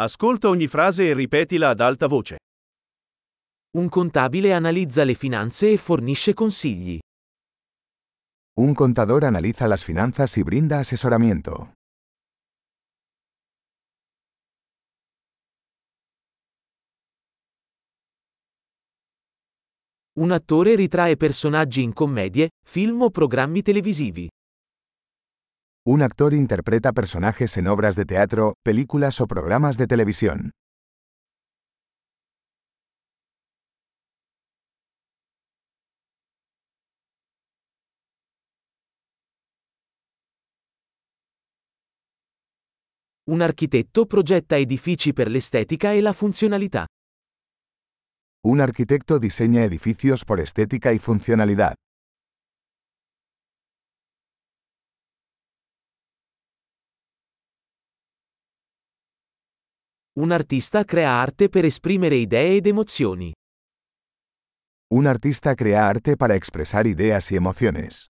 Ascolta ogni frase e ripetila ad alta voce. Un contabile analizza le finanze e fornisce consigli. Un contador analiza las finanzas y brinda asesoramiento. Un attore ritrae personaggi in commedie, film o programmi televisivi. Un actor interpreta personajes en obras de teatro, películas o programas de televisión. Un architetto progetta edifici per l'estetica e la funzionalità. Un arquitecto diseña edificios por estética y funcionalidad. Un artista crea arte per esprimere idee ed emozioni. Un artista crea arte para expresar ideas y emociones.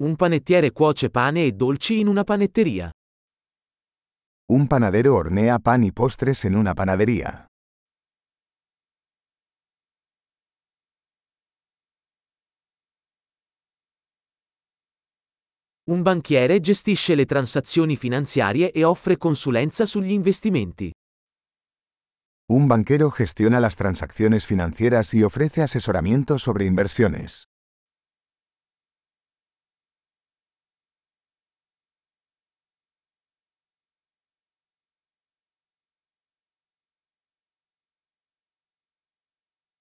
Un panettiere cuoce pane e dolci in una panetteria. Un panadero hornea pan y postres en una panadería. Un banchiere gestisce le transazioni finanziarie e offre consulenza sugli investimenti. Un banquero gestiona las transacciones financieras y ofrece asesoramiento sobre inversiones.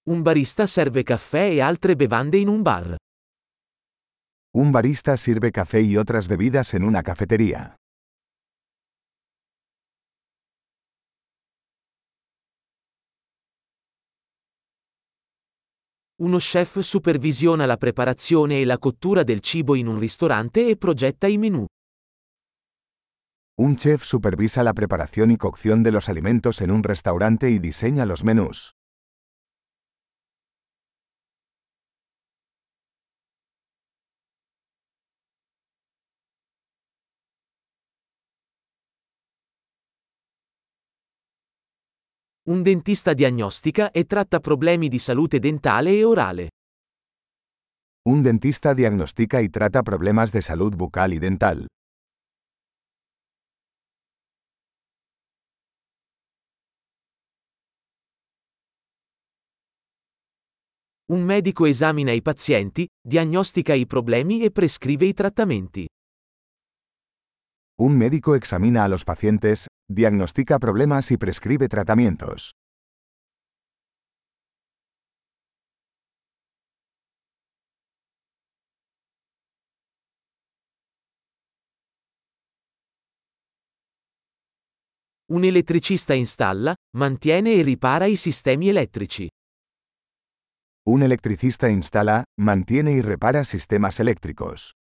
Un barista serve caffè e altre bevande in un bar. Un barista sirve café y otras bebidas en una cafetería. Uno chef supervisiona la preparazione e la cottura del cibo in un ristorante e progetta i menù. Un chef supervisa la preparación y cocción de los alimentos en un restaurante y diseña los menús. Un dentista diagnostica e tratta problemi di salute dentale e orale. Un dentista diagnostica y trata problemas de salud bucal y dental. Un medico esamina i pazienti, diagnostica i problemi e prescrive i trattamenti. Un médico examina a los pacientes, diagnostica problemas y prescribe tratamientos. Un elettricista installa, mantiene e ripara i sistemi elettrici. Un electricista instala, mantiene y repara sistemas eléctricos.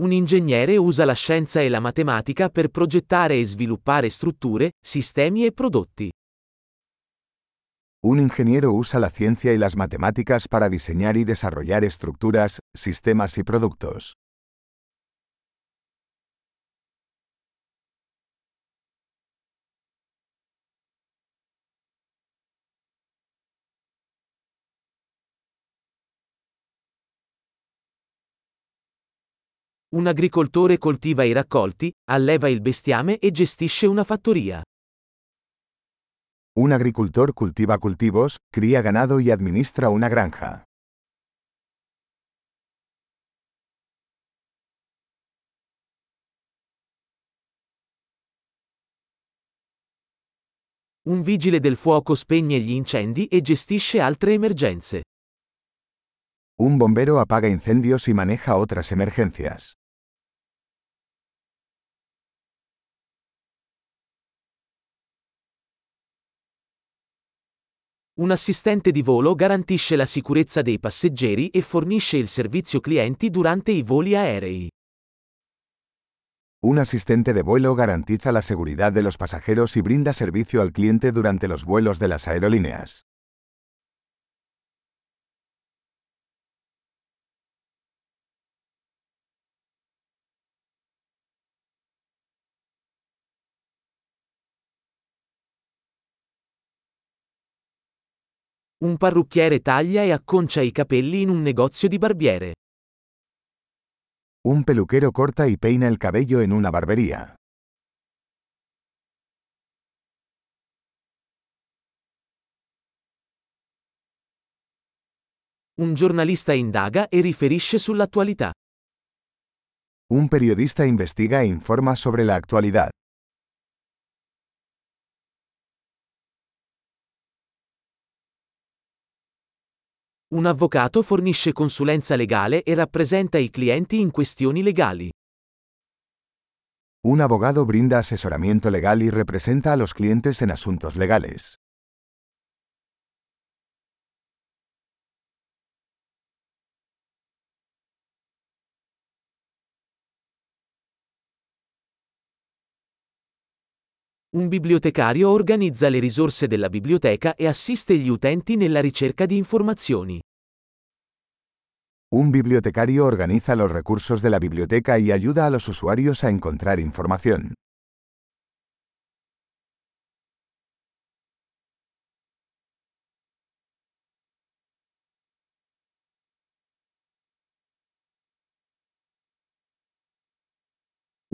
Un ingegnere usa la scienza e la matematica per progettare e sviluppare strutture, sistemi e prodotti. Un ingeniero usa la ciencia y las matemáticas para diseñar y desarrollar estructuras, sistemas y productos. Un agricoltore coltiva i raccolti, alleva il bestiame e gestisce una fattoria. Un agricultor cultiva cultivos, cría ganado y administra una granja. Un vigile del fuoco spegne gli incendi e gestisce altre emergenze. Un bombero apaga incendios y maneja otras emergencias. Un assistente di volo garantisce la sicurezza dei passeggeri e fornisce il servizio clienti durante i voli aerei. Un asistente de vuelo garantiza la seguridad de los pasajeros y brinda servicio al cliente durante los vuelos de las aerolíneas. Un parrucchiere taglia e acconcia i capelli in un negozio di barbiere. Un peluquero corta y peina el cabello en una barbería. Un giornalista indaga e riferisce sull'attualità. Un periodista investiga e informa sobre la actualidad. Un avvocato fornisce consulenza legale e rappresenta i clienti in questioni legali. Un abogado brinda asesoramiento legal y representa a los clientes en asuntos legales. Un bibliotecario organizza le risorse della biblioteca e assiste gli utenti nella ricerca di informazioni. Un bibliotecario organiza los recursos de la biblioteca y ayuda a los usuarios a encontrar información.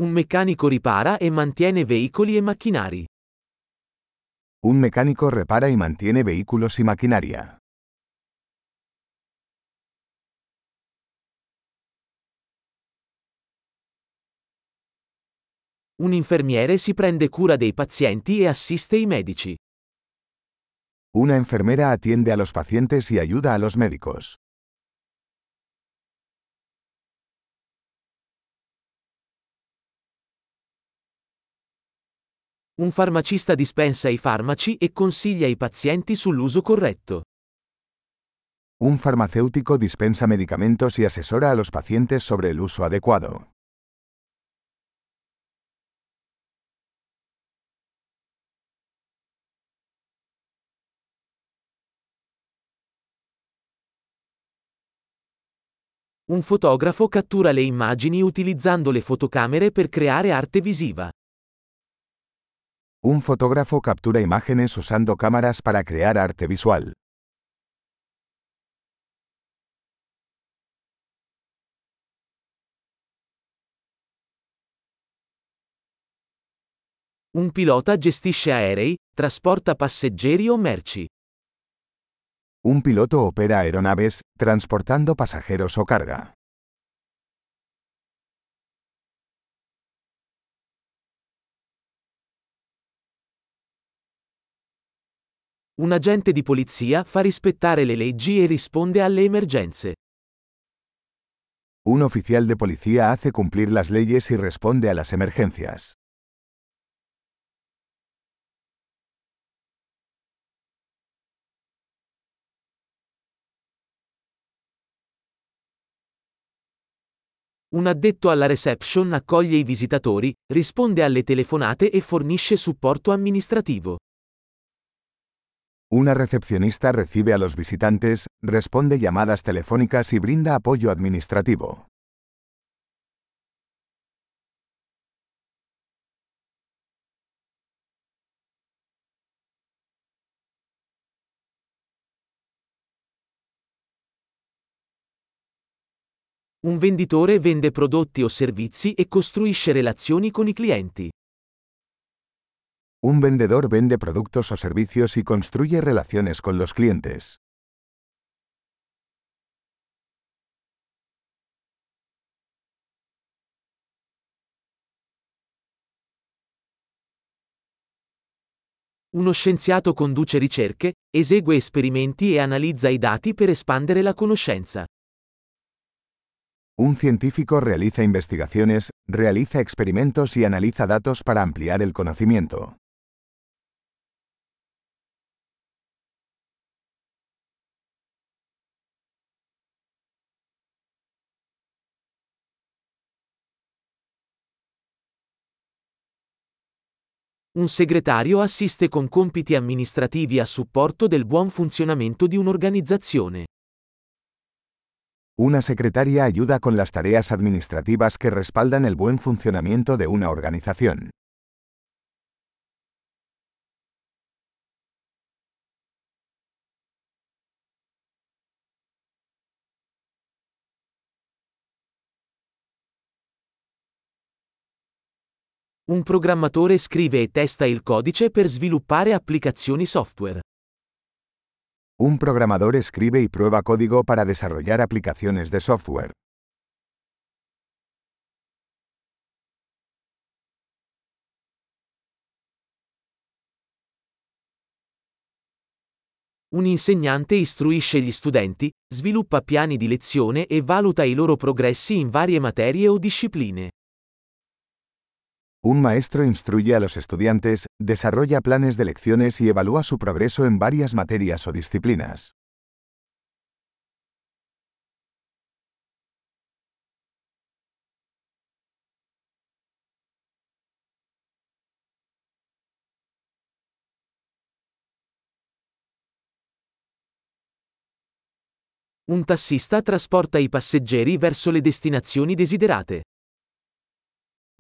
Un meccanico ripara e mantiene veicoli e macchinari. Un mecánico repara y mantiene vehículos y maquinaria. Un infermiere si prende cura dei pazienti e assiste i medici. Una enfermera atiende a los pacientes y ayuda a los médicos. Un farmacista dispensa i farmaci e consiglia i pazienti sull'uso corretto. Un farmacéutico dispensa medicamentos y asesora a los pacientes sobre el uso adecuado. Un fotografo cattura le immagini utilizzando le fotocamere per creare arte visiva. Un fotógrafo captura imágenes usando cámaras para crear arte visual. Un pilota gestisce aerei, trasporta passeggeri o merci. Un piloto opera aeronaves, transportando pasajeros o carga. Un agente di polizia fa rispettare le leggi e risponde alle emergenze. Un oficial de policía hace cumplir las leyes y responde a las emergencias. Un addetto alla reception accoglie i visitatori, risponde alle telefonate e fornisce supporto amministrativo. Una recepcionista recibe a los visitantes, responde llamadas telefónicas y brinda apoyo administrativo. Un venditore vende prodotti o servizi e costruisce relazioni con i clienti. Un vendedor vende productos o servicios y construye relaciones con los clientes. Uno scienziato conduce ricerche, esegue esperimenti e analizza i dati per espandere la conoscenza. Un científico realiza investigaciones, realiza experimentos y analiza datos para ampliar el conocimiento. Un segretario assiste con compiti amministrativi a supporto del buon funzionamento di un'organizzazione. Una secretaria ayuda con las tareas administrativas que respaldan el buen funcionamiento de una organización. Un programmatore scrive e testa il codice per sviluppare applicazioni software. Un programador escribe y prueba código para desarrollar aplicaciones de software. Un insegnante istruisce gli studenti, sviluppa piani di lezione e valuta i loro progressi in varie materie o discipline. Un maestro instruye a los estudiantes, desarrolla planes de lecciones y evalúa su progreso en varias materias o disciplinas. Un tassista trasporta i passeggeri verso le destinazioni desiderate.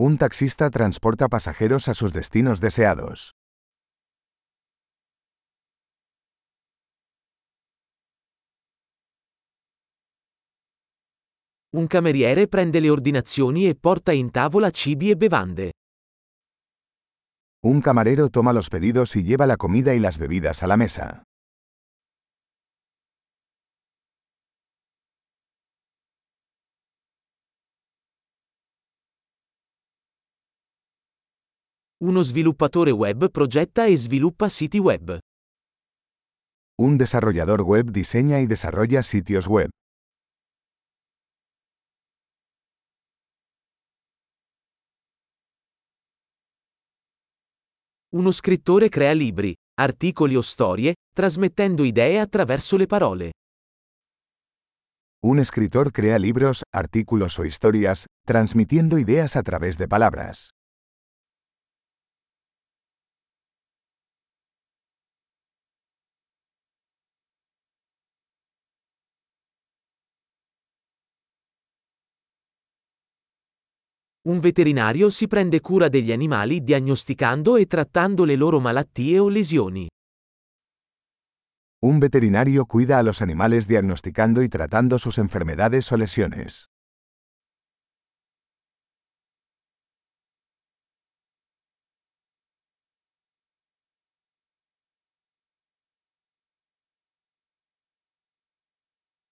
Un taxista transporta pasajeros a sus destinos deseados. Un cameriere prende le ordinazioni e porta in tavola cibi e bevande. Un camarero toma los pedidos y lleva la comida y las bebidas a la mesa. Uno sviluppatore web progetta e sviluppa siti web. Un desarrollador web diseña y desarrolla sitios web. Uno scrittore crea libri, articoli o storie, trasmettendo idee attraverso le parole. Un escritor crea libros, artículos o historias, transmitiendo ideas a través de palabras. Un veterinario si prende cura degli animali diagnosticando e trattando le loro malattie o lesioni. Un veterinario cuida a los animales diagnosticando y tratando sus enfermedades o lesiones.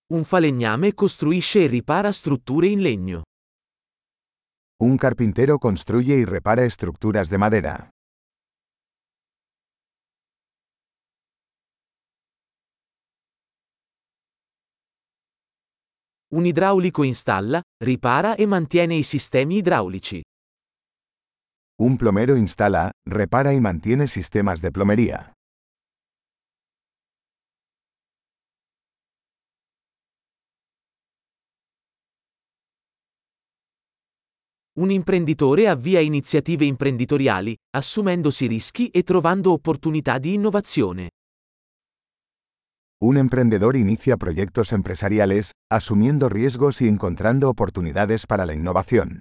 Un falegname costruisce e ripara strutture in legno. Un carpintero construye y repara estructuras de madera. Un idraulico installa, ripara e mantiene i sistemi idraulici. Un plomero instala, repara y mantiene sistemas de plomería. Un imprenditore avvia iniziative imprenditoriali, assumendosi rischi e trovando opportunità di innovazione. Un emprendedor inicia proyectos empresariales, asumiendo riesgos y encontrando oportunidades para la innovación.